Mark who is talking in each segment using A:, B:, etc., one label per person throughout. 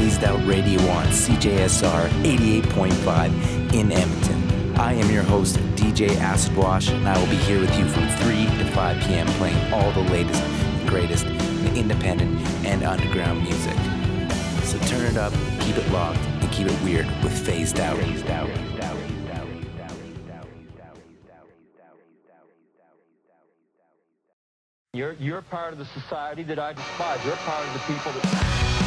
A: Phased Out Radio on CJSR 88.5 in Edmonton. I am your host, DJ Acid Wash, and I will be here with you from 3 to 5 p.m. playing all the latest and greatest in independent and underground music. So turn it up, keep it locked, and keep it weird with Phased Out. Phased out.
B: You're, you're part of the society that I despise. You're part of the people that...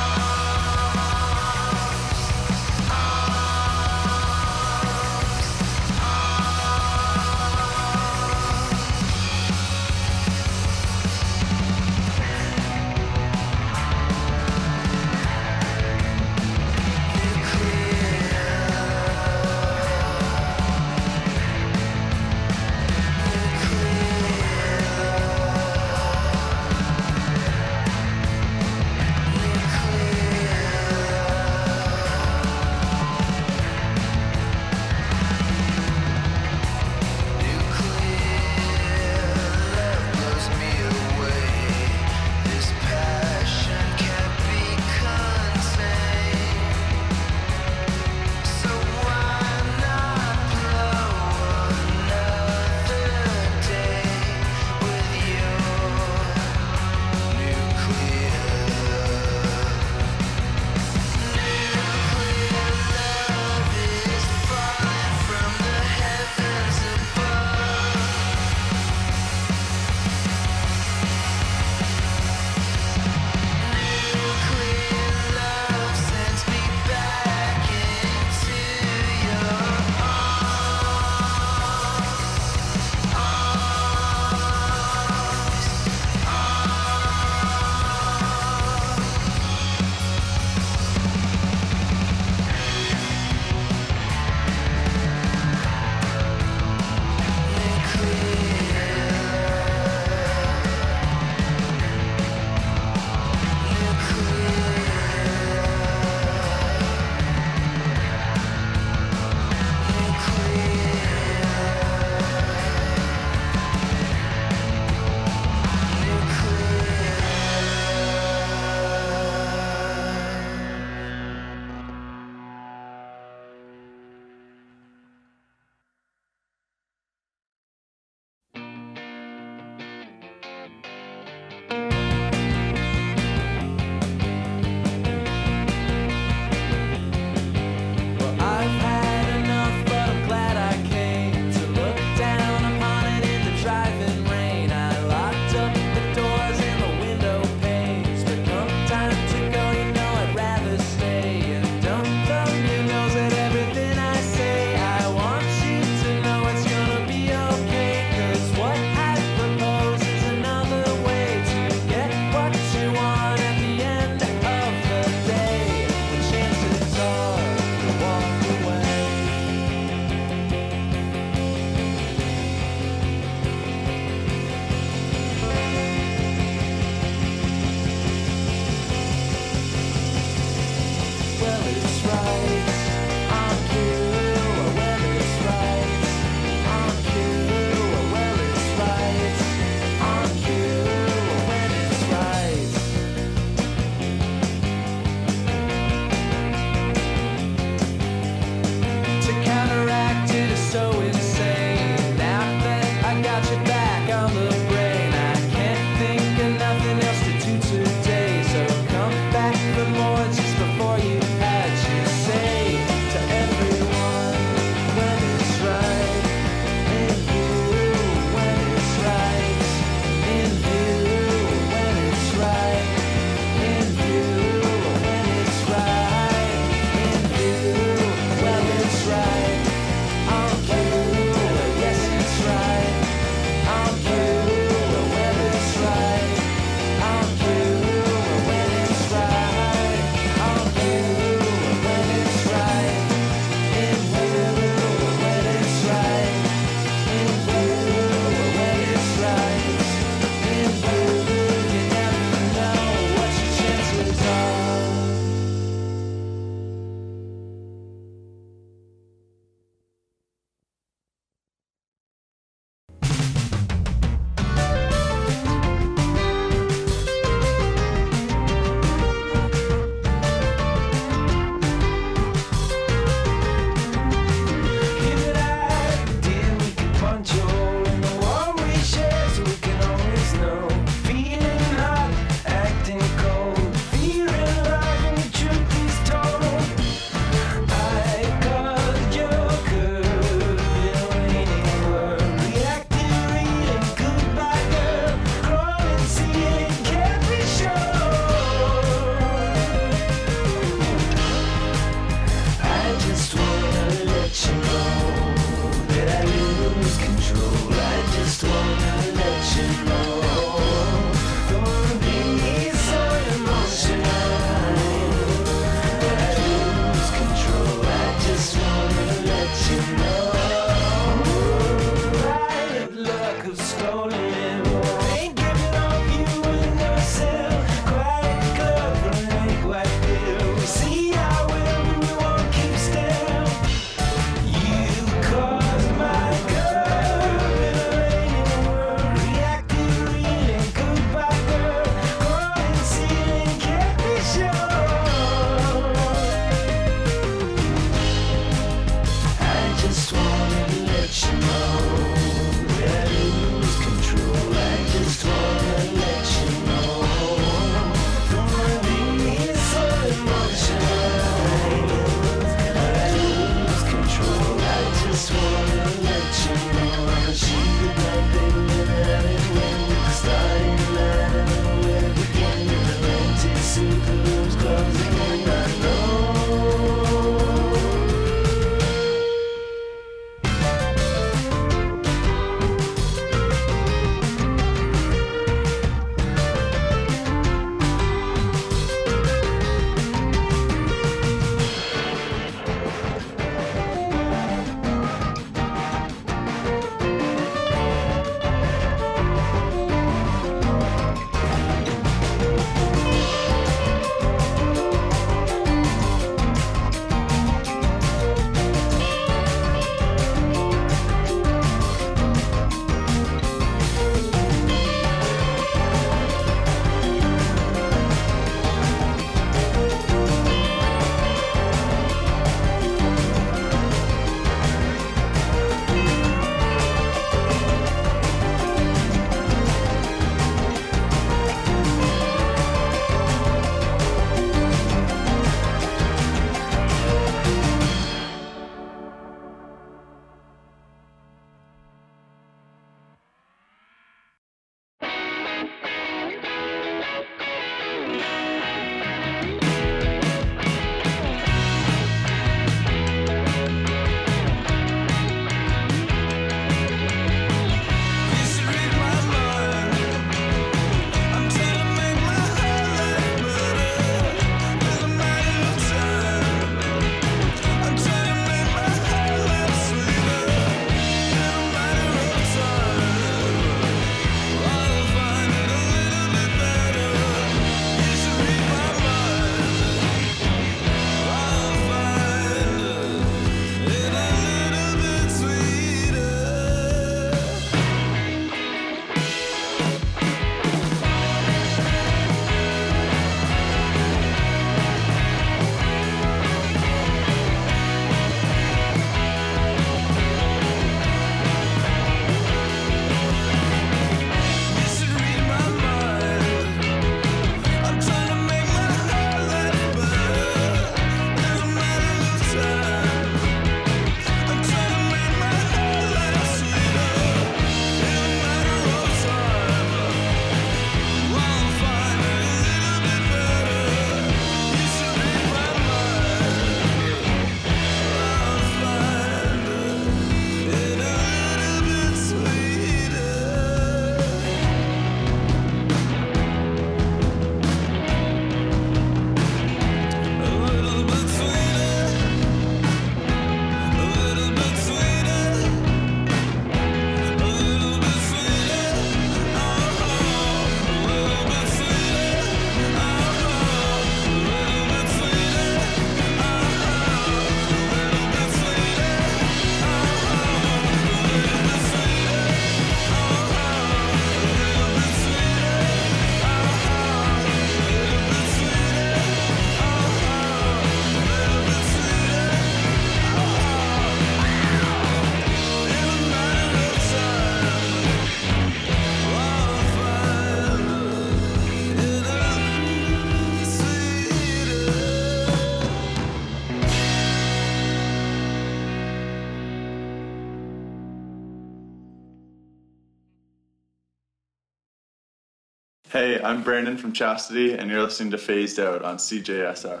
C: I'm Brandon from Chastity, and you're listening to Phased Out on CJSR.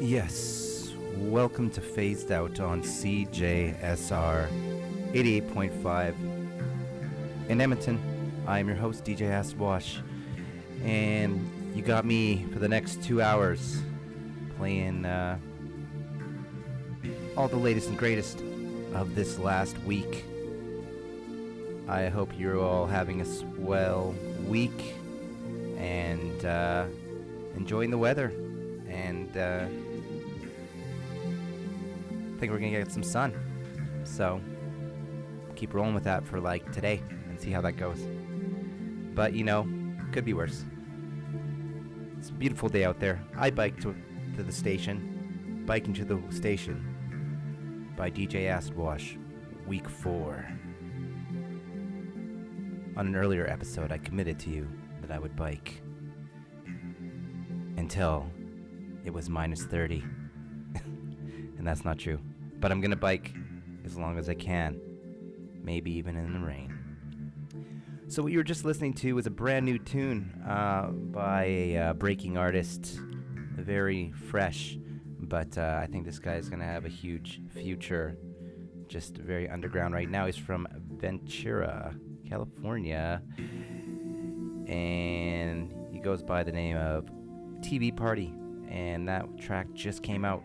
A: Yes, welcome to Phased Out on CJSR 88.5 in Edmonton. I am your host, DJ Acid Wash, and you got me for the next two hours playing uh, all the latest and greatest of this last week. I hope you're all having a swell week and uh, enjoying the weather. And uh, I think we're gonna get some sun. So keep rolling with that for like today and see how that goes. But you know, could be worse. It's a beautiful day out there. I biked to, to the station. Biking to the station by DJ Acid Wash, week four. On an earlier episode, I committed to you that I would bike until it was minus 30. and that's not true. But I'm gonna bike as long as I can, maybe even in the rain. So, what you were just listening to was a brand new tune uh, by a uh, breaking artist, very fresh but uh, I think this guy is going to have a huge future. Just very underground right now. He's from Ventura, California, and he goes by the name of TV Party. And that track just came out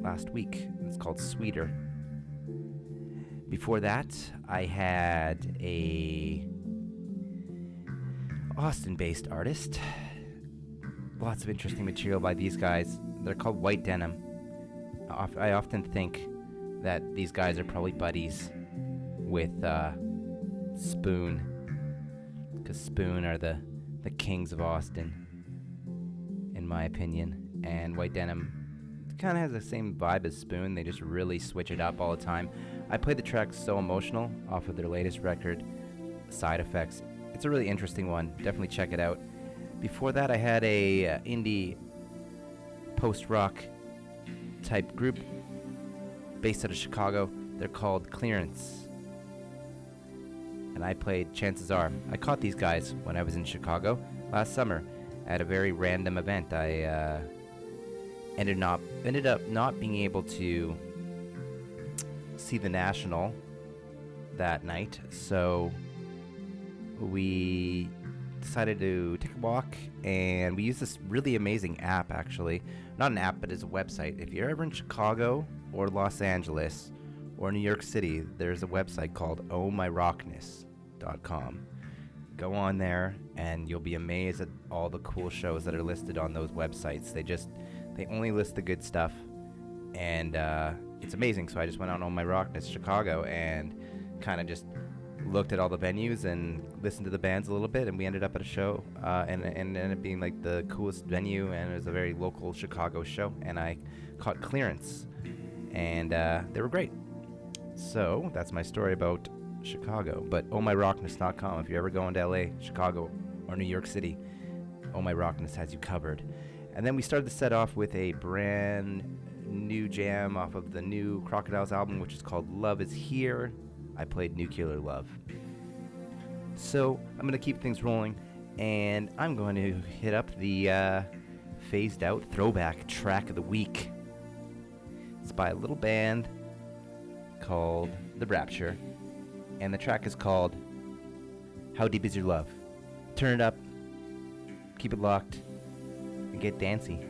A: last week. It's called Sweeter. Before that, I had a Austin-based artist. Lots of interesting material by these guys. They're called White Denim. I often think that these guys are probably buddies with uh, Spoon, because Spoon are the the kings of Austin, in my opinion. And White Denim kind of has the same vibe as Spoon. They just really switch it up all the time. I played the track So Emotional off of their latest record, Side Effects. It's a really interesting one. Definitely check it out. Before that, I had a uh, indie post rock type group based out of Chicago. They're called Clearance. And I played Chances Are. I caught these guys when I was in Chicago last summer at a very random event. I uh, ended not ended up not being able to see the National that night, so we decided to take a walk and we used this really amazing app actually not an app, but it's a website. If you're ever in Chicago or Los Angeles or New York City, there's a website called ohmyrockness.com. Go on there and you'll be amazed at all the cool shows that are listed on those websites. They just they only list the good stuff, and uh, it's amazing. So I just went on Oh My Rockness Chicago and kind of just looked at all the venues and listened to the bands a little bit, and we ended up at a show, uh, and, and ended up being like the coolest venue, and it was a very local Chicago show, and I caught clearance, and uh, they were great. So that's my story about Chicago. But ohmyrockness.com, if you're ever going to LA, Chicago, or New York City, Oh My Rockness has you covered. And then we started the set off with a brand new jam off of the new Crocodiles album, which is called Love Is Here. I played Nuclear Love. So I'm going to keep things rolling, and I'm going to hit up the uh, phased out throwback track of the week. It's by a little band called The Rapture, and the track is called How Deep Is Your Love? Turn it up, keep it locked, and get dancy.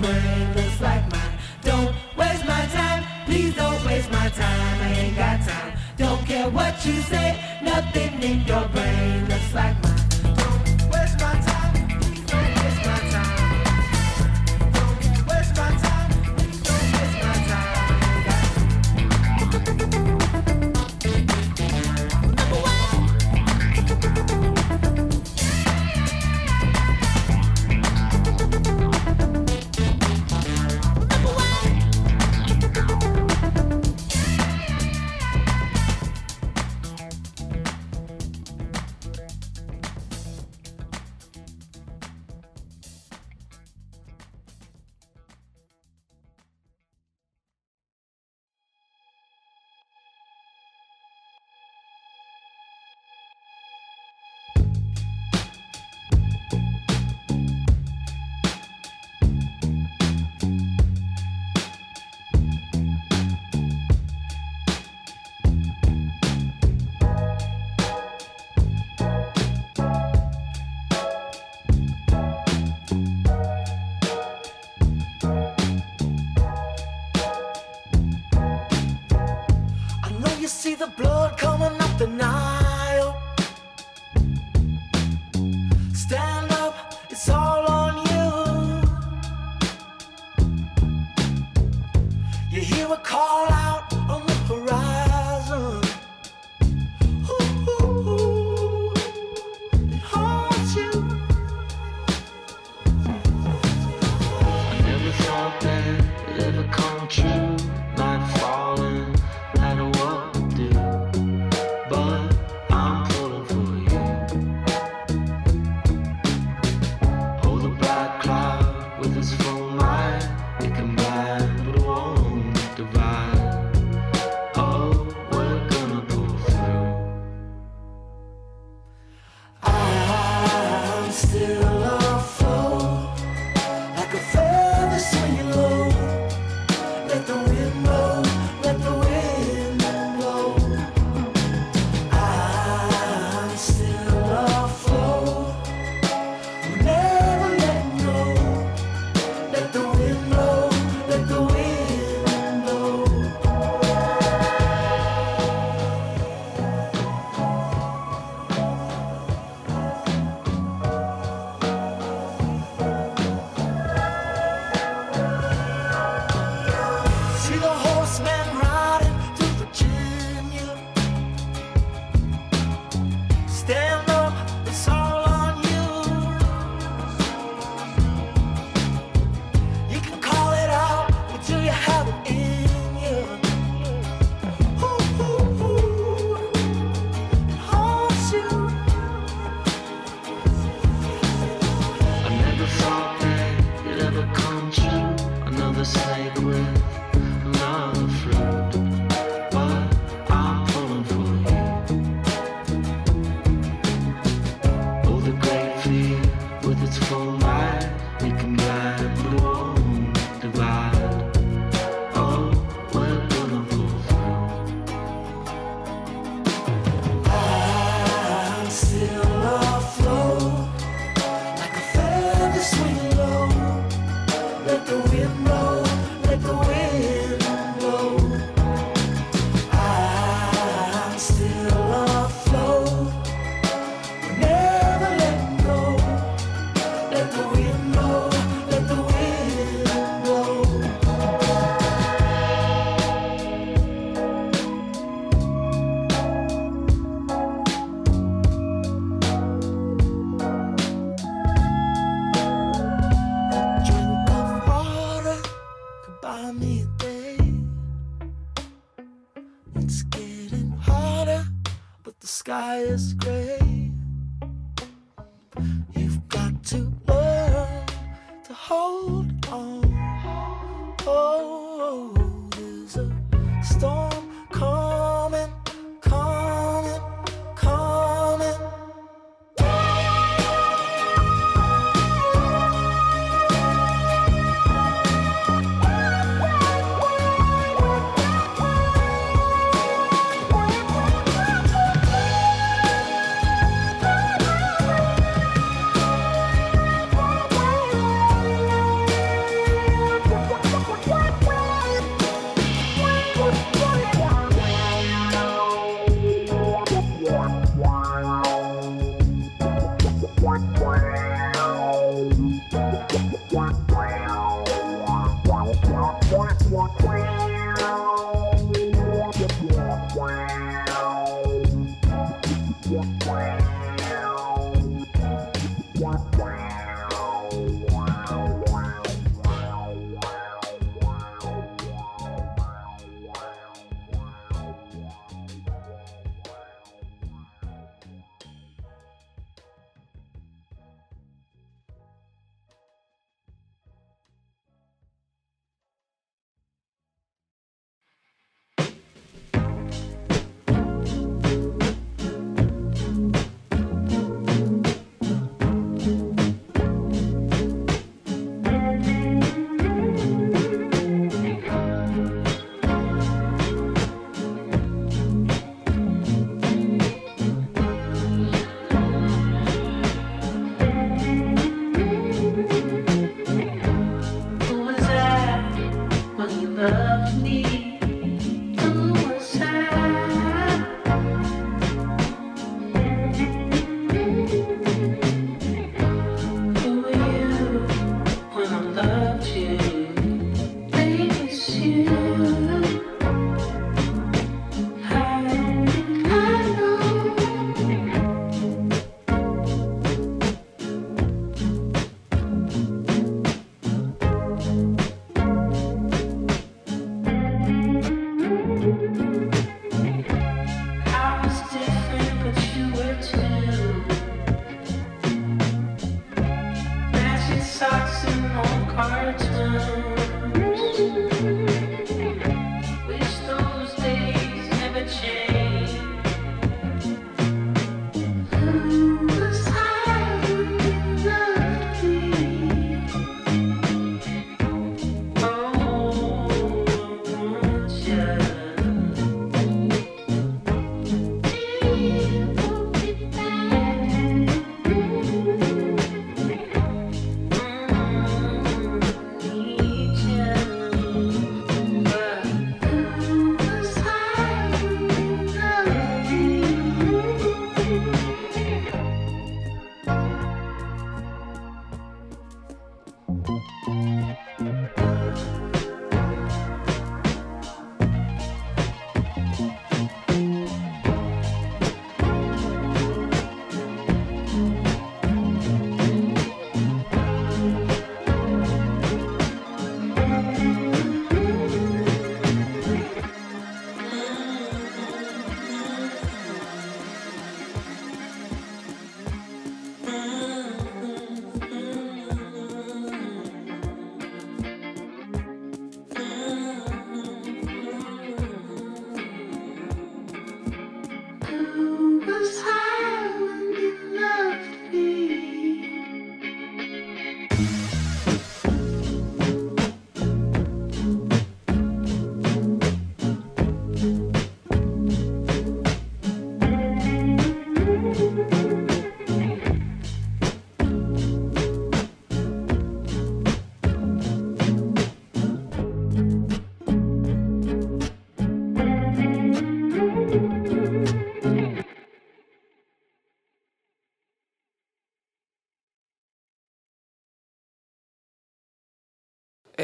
D: brain looks like mine. Don't waste my time, please don't waste my time. I ain't got
E: time. Don't care what you
A: say, nothing in your brain looks like mine.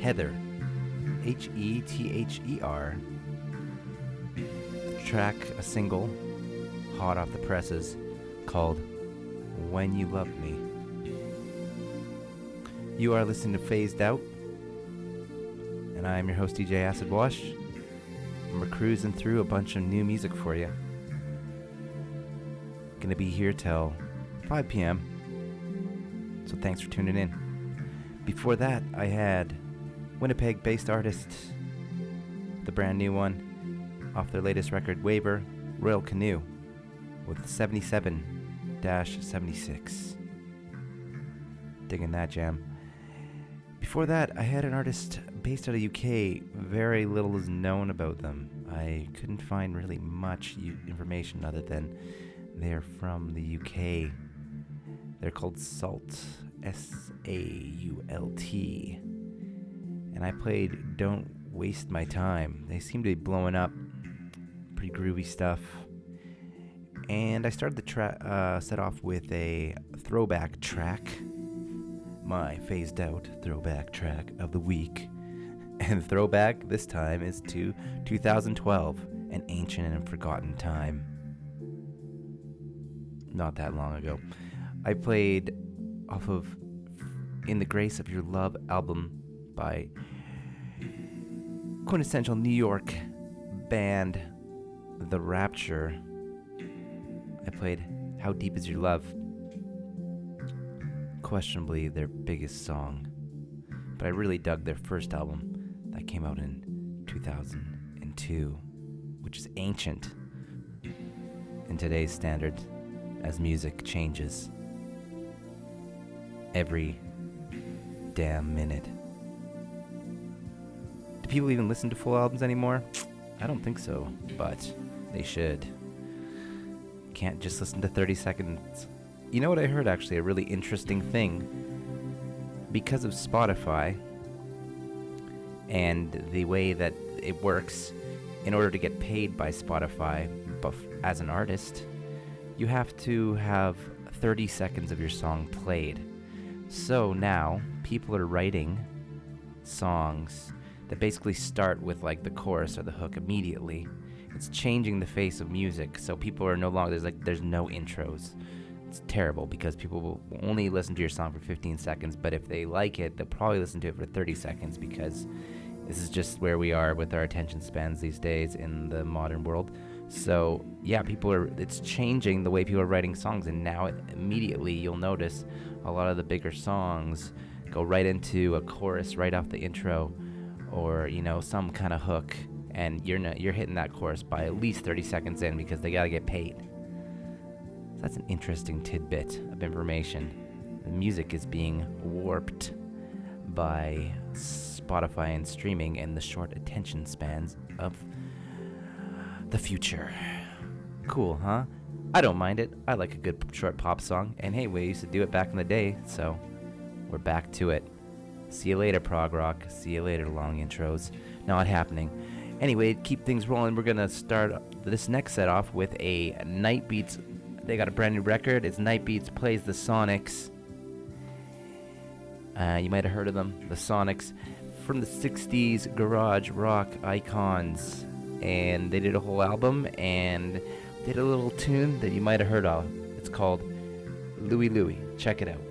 A: Heather. H E T H E R. Track, a single, hot off the presses, called When You Love Me. You are listening to Phased Out, and I am your host, DJ Acid Wash. And we're cruising through a bunch of new music for you. Gonna be here till 5 p.m. So thanks for tuning in. Before that, I had Winnipeg based artist, the brand new one, off their latest record, Waver, Royal Canoe, with 77 76. Digging that jam. Before that, I had an artist based out of UK. Very little is known about them. I couldn't find really much information other than they're from the UK. They're called Salt, S A U L T. And I played Don't Waste My Time. They seem to be blowing up. Pretty groovy stuff. And I started the tra- uh, set off with a throwback track my phased out throwback track of the week. And the throwback this time is to 2012, an ancient and forgotten time. Not that long ago. I played off of In the Grace of Your Love album by quintessential New York band The Rapture. I played How Deep Is Your Love questionably their biggest song, but I really dug their first album that came out in 2002, which is ancient in today's standards as music changes every damn minute. Do people even listen to full albums anymore? I don't think so, but they should. Can't just listen to 30 seconds you know what I heard actually? A really interesting thing. Because of Spotify and the way that it works, in order to get paid by Spotify as an artist, you have to have 30 seconds of your song played. So now people are writing songs that basically start with like the chorus or the hook immediately. It's changing the face of music. So people are no longer there's like there's no intros it's terrible because people will only listen to your song for 15 seconds, but if they like it, they'll probably listen to it for 30 seconds because this is just where we are with our attention spans these days in the modern world. So, yeah, people are, it's changing the way people are writing songs, and now immediately you'll notice a lot of the bigger songs go right into a chorus right off the intro or, you know, some kind of hook, and you're, not, you're hitting that chorus by at least 30 seconds in because they got to get paid. So that's an interesting tidbit of information. The music is being warped by Spotify and streaming and the short attention spans of the future. Cool, huh? I don't mind it. I like a good short pop song, and hey, we used to do it back in the day, so we're back to it. See you later, prog rock. See you later, long intros. Not happening. Anyway, keep things rolling. We're gonna start this next set off with a Night Beats they got a brand new record. It's Night Beats plays the Sonics. Uh, you might have heard of them, the Sonics, from the '60s garage rock icons, and they did a whole album and did a little tune that you might have heard of. It's called Louie Louie. Check it out.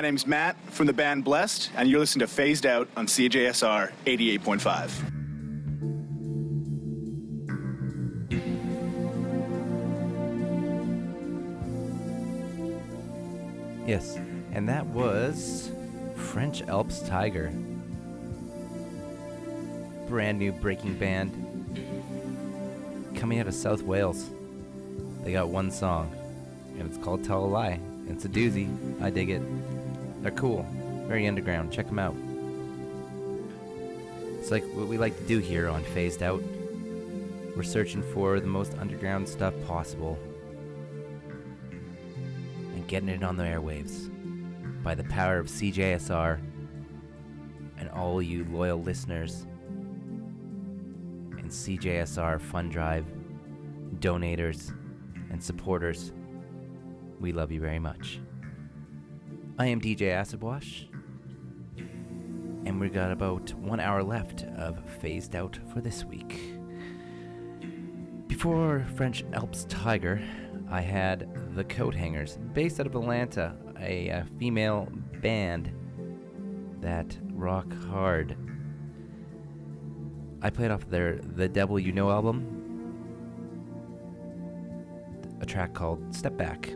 F: My name's Matt from the band Blessed, and you're listening to Phased Out on CJSR 88.5.
A: Yes, and that was French Alps Tiger. Brand new breaking band coming out of South Wales. They got one song, and it's called Tell a Lie. It's a doozy. I dig it. They're cool, very underground. Check them out. It's like what we like to do here on Phased Out. We're searching for the most underground stuff possible and getting it on the airwaves by the power of CJSR and all you loyal listeners and CJSR Fund Drive donators and supporters. We love you very much. I am DJ Acid Wash, and we've got about one hour left of Phased Out for this week. Before French Alps Tiger, I had the Coathangers, based out of Atlanta, a, uh female band that rock hard. I played off their The Devil You Know album, a track called Step Back.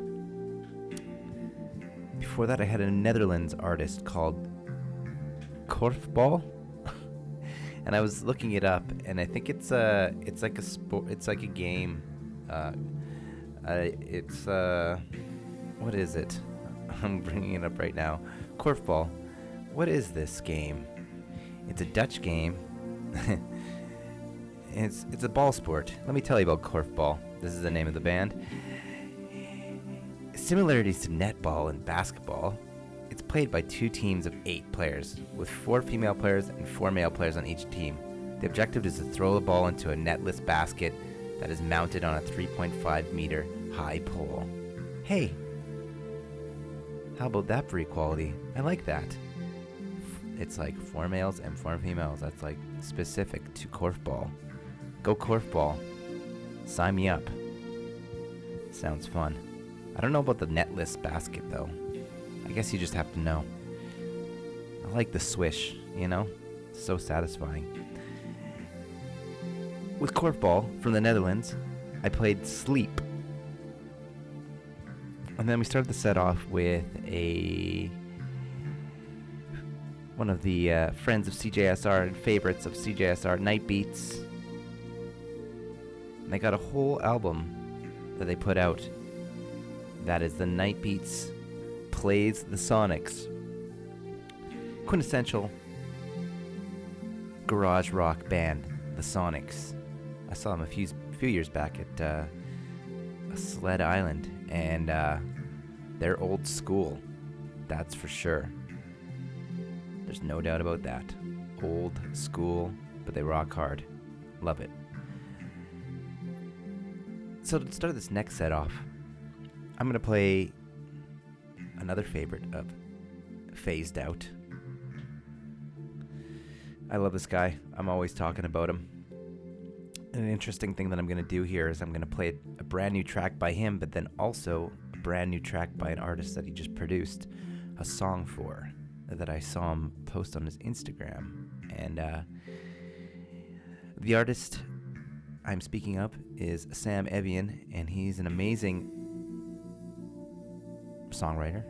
A: Before that, I had a Netherlands artist called Korfball. and I was looking it up, and I think it's a it's like a sport, it's like a game. Uh, uh, it's uh, what is it? I'm bringing it up right now. Korfball. What is this game? It's a Dutch game. it's it's a ball sport. Let me tell you about korfball. This is the name of the band. Similarities to netball and basketball. It's played by two teams of eight players, with four female players and four male players on each team. The objective is to throw the ball into a netless basket that is mounted on a 3.5 meter high pole. Hey, how about that for equality? I like that. It's like four males and four females. That's like specific to korfball. Go korfball. Sign me up. Sounds fun. I don't know about the netless basket though. I guess you just have to know. I like the swish, you know? So satisfying. With korfball from the Netherlands, I played Sleep. And then we started the set off with a one of the uh, friends of CJSR and favorites of CJSR, Night Beats. And they got a whole album that they put out. That is the Night Beats plays the Sonics. Quintessential garage rock band, the Sonics. I saw them a few few years back at uh, Sled Island, and uh, they're old school. That's for sure. There's no doubt about that. Old school, but they rock hard. Love it. So to start this next set off, I'm gonna play another favorite of Phased Out. I love this guy. I'm always talking about him. An interesting thing that I'm going to do here is I'm going to play a brand new track by him, but then also a brand new track by an artist that he just produced a song for that I saw him post on his Instagram. And uh, the artist I'm speaking of is Sam Evian, and he's an amazing songwriter,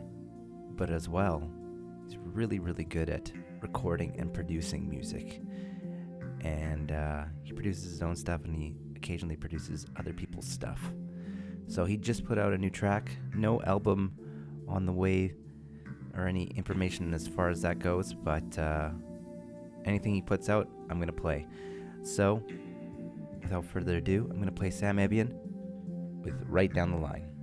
A: but as well, he's really, really good at recording and producing music. And uh, he produces his own stuff and he occasionally produces other people's stuff. So he just put out a new track, no album on the way or any information as far as that goes, but uh, anything he puts out, I'm going to play. So, without further ado, I'm going to play Sam Evian with Right Down the Line.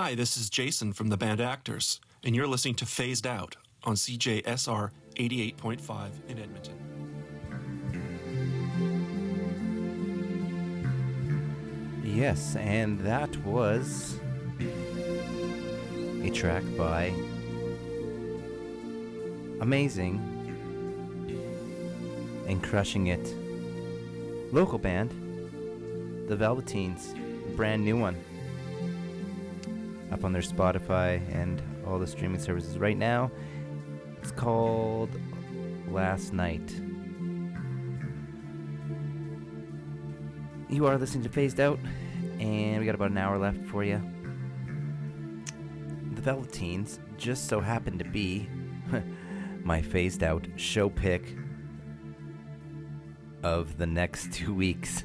G: Hi, this is Jason from the band Actors, and you're listening to Phased Out on CJSR 88.5 in Edmonton.
A: Yes, and that was a track by Amazing and Crushing It local band, The Velveteens, brand new one. Up on their Spotify and all the streaming services right now. It's called Last Night. You are listening to Phased Out, and we got about an hour left for you. The Velveteens just so happened to be my phased out show pick of the next two weeks.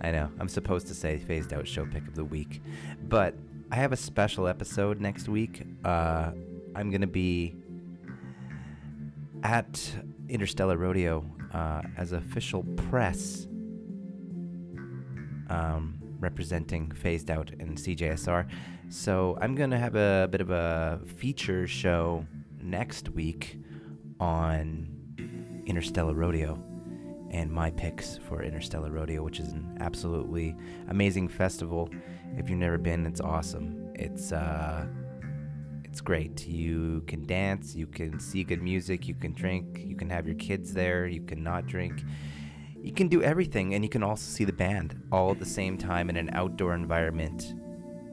A: I know, I'm supposed to say phased out show pick of the week, but I have a special episode next week. Uh, I'm going to be at Interstellar Rodeo uh, as official press um, representing Phased Out and CJSR. So I'm going to have a bit of a feature show next week on Interstellar Rodeo and my picks for Interstellar Rodeo, which is an absolutely amazing festival. If you've never been, it's awesome. It's uh, it's great. You can dance, you can see good music, you can drink, you can have your kids there, you can not drink. You can do everything, and you can also see the band all at the same time in an outdoor environment.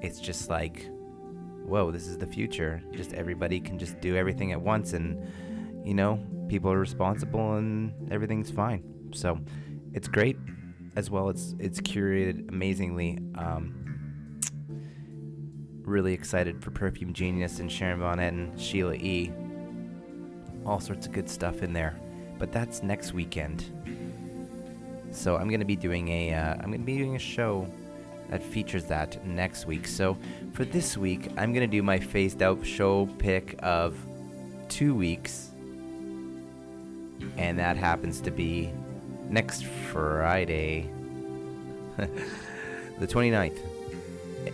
A: It's just like, whoa, this is the future. Just everybody can just do everything at once, and you know, people are responsible, and everything's fine. So, it's great. As well, it's it's curated amazingly. Um, really excited for Perfume Genius and Sharon Van Etten, Sheila E. All sorts of good stuff in there. But that's next weekend. So I'm gonna be doing a uh, I'm gonna be doing a show that features that next week. So for this week, I'm gonna do my phased out show pick of two weeks, and that happens to be next Friday, the 29th.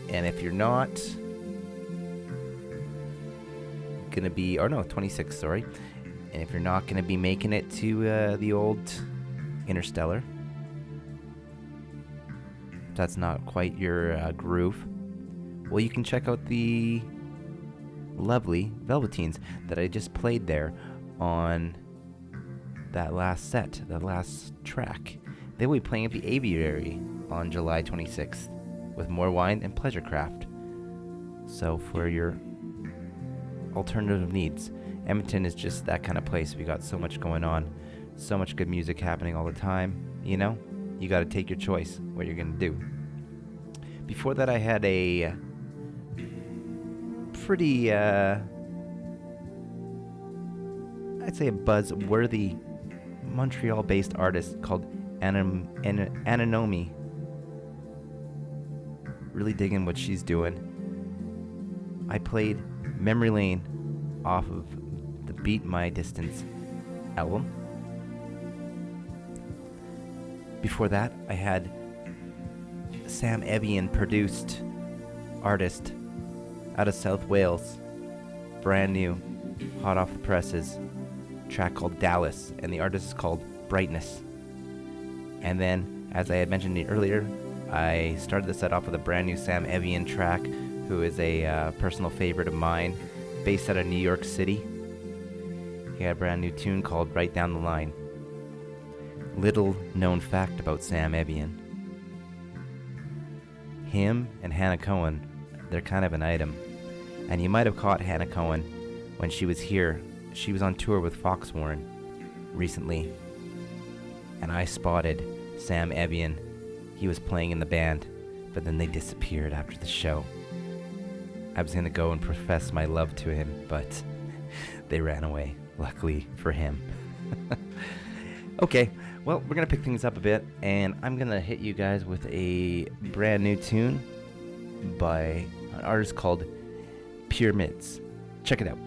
A: And if you're not gonna be, or no, 26, sorry. And if you're not gonna be making it to uh, the old Interstellar, if that's not quite your uh, groove, well, you can check out the lovely Velveteens that I just played there on that last set, the last track. They will be playing at the Aviary on July 26th with more wine and pleasure craft. So for your alternative needs, Edmonton is just that kind of place. We got so much going on, so much good music happening all the time. You know, you got to take your choice what you're gonna do. Before that, I had a pretty, uh, I'd say, a buzz-worthy Montreal-based artist called Anom- An- Anemone. Really digging what she's doing. I played Memory Lane off of the Beat My Distance album. Before that, I had Sam Evian produced artist out of South Wales, brand new, hot off the presses, track called Dallas, and the artist is called Brightness. And then, as I had mentioned earlier, I started the set off with a brand new Sam Evian track, who is a uh, personal favorite of mine, based out of New York City. He had a brand new tune called Right Down the Line. Little known fact about Sam Evian. Him and Hannah Cohen, they're kind of an item. And you might have caught Hannah Cohen when she was here. She was on tour with Fox Warren recently. And I spotted Sam Evian. He was playing in the band, but then they disappeared after the show. I was gonna go and profess my love to him, but they ran away, luckily for him. okay, well, we're gonna pick things up a bit, and I'm gonna hit you guys with a brand new tune by an artist called Pyramids. Check it out.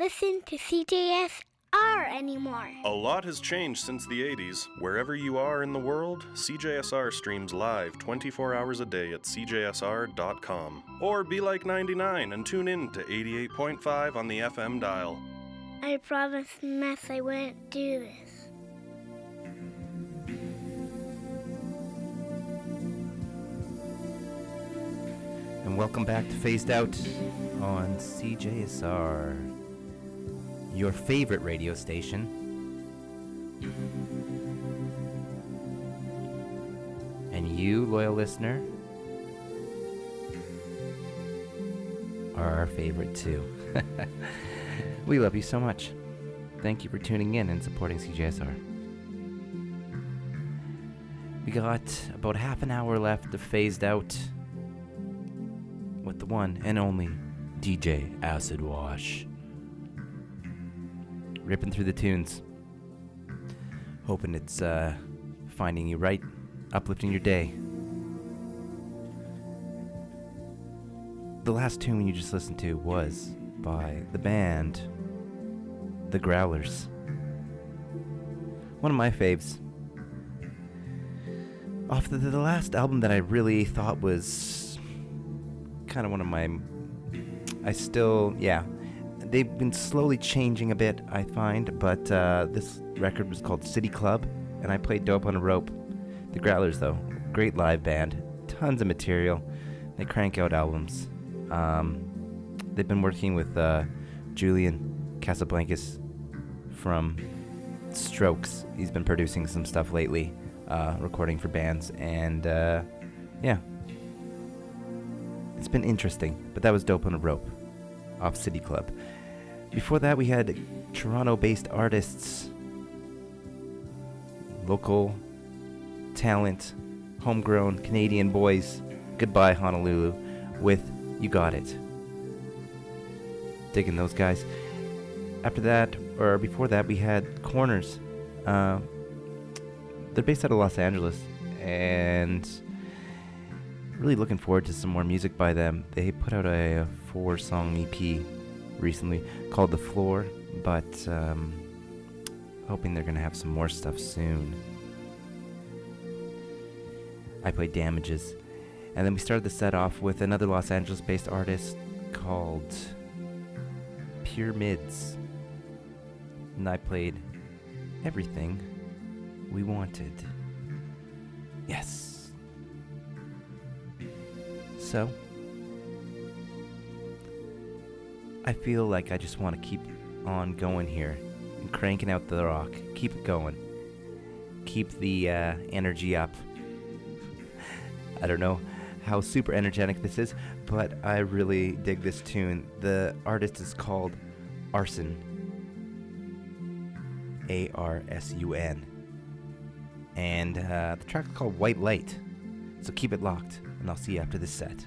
H: Listen to CJSR anymore.
I: A lot has changed since the 80s. Wherever you are in the world, CJSR streams live 24 hours a day at CJSR.com. Or be like 99 and tune in to 88.5 on the FM dial.
H: I promised Mess I wouldn't do this.
A: And welcome back to Phased Out on CJSR, your favorite radio station. And you, loyal listener, are our favorite too. we love you so much. Thank you for tuning in and supporting CJSR. We got about half an hour left of Phased Out with the one and only DJ Acid Wash. Ripping through the tunes. Hoping it's uh, finding you right, uplifting your day. The last tune you just listened to was by the band The Growlers. One of my faves. Off the, the last album that I really thought was kind of one of my. I still, yeah. They've been slowly changing a bit, I find, but uh, this record was called City Club, and I played Dope on a Rope. The Growlers, though, great live band, tons of material. They crank out albums. Um, they've been working with uh, Julian Casablancas from Strokes. He's been producing some stuff lately, uh, recording for bands, and uh, yeah, it's been interesting, but that was Dope on a Rope off City Club. Before that, we had Toronto based artists, local talent, homegrown Canadian boys. Goodbye, Honolulu, with You Got It. Digging those guys. After that, or before that, we had Corners. Uh, they're based out of Los Angeles, and really looking forward to some more music by them. They put out a, four song EP recently called The Floor, but um, hoping they're going to have some more stuff soon. I played Damages. And then we started the set off with another Los Angeles based artist called Pyramids. And I played Everything We Wanted. Yes. So, I feel like I just want to keep on going here
J: and cranking out the rock. Keep it going. Keep the uh, energy up. I don't know how super energetic this is, but I really dig this tune. The artist is called Arsun. A R S U N. And uh, the is called White Light. So keep it locked, and I'll see you after this set.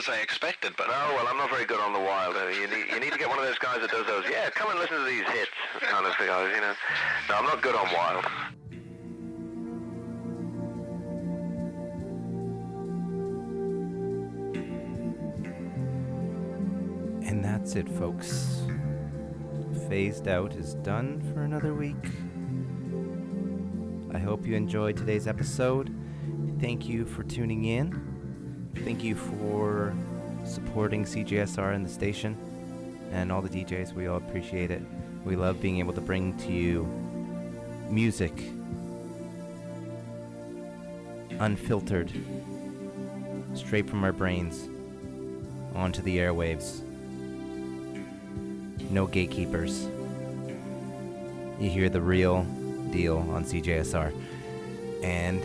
K: As I
L: expected, but
M: Oh, well, I'm not very good on the wild. You need, you need to get one of those guys that does those, yeah, come and listen to these hits kind of guys, you know. No, I'm not good on wild.
A: And that's it, folks. Phased Out is done for another week. I hope you enjoyed today's episode. Thank you for tuning in. Thank you for supporting CJSR and the station and all the DJs. We all appreciate it. We love being able to bring to you music unfiltered straight from our brains onto the airwaves. No gatekeepers. You hear the real deal on CJSR, and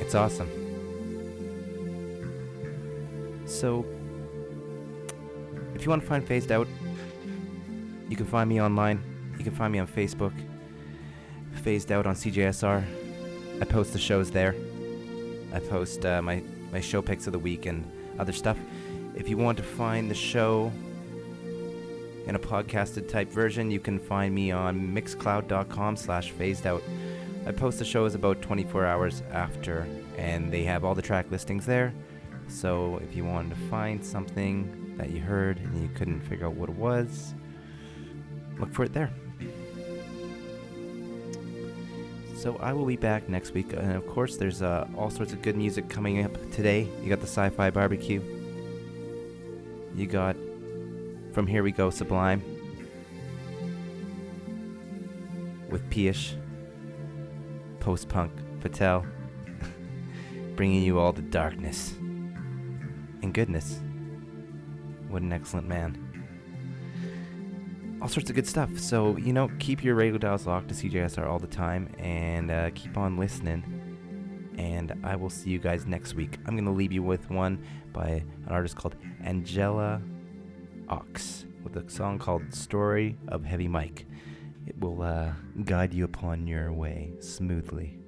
A: it's awesome. So, if you want to find Phased Out, you can find me online. You can find me on Facebook. Phased Out on CJSR. I post the shows there. I post uh, my, my show picks of the week and other stuff. If you want to find the show in a podcasted type version, you can find me on mixcloud.com slash phased out. I post the shows about 24 hours after, and they have all the track listings there. So if you wanted to find something that you heard and you couldn't figure out what it was, look for it there. So I will be back next week, and of course, there's uh, all sorts of good music coming up today. You got the Sci-Fi Barbecue. You got From Here We Go Sublime with Peish, Post Punk Patel, bringing you all the darkness and goodness. What an excellent man all sorts of good stuff. So, you know, keep your radio dials locked to CJSR all the time and uh, keep on listening. And I will see you guys next week. I'm going to leave you with one by an artist called Angela Ox with a song called Story of Heavy Mike. It will uh, guide you upon your way smoothly.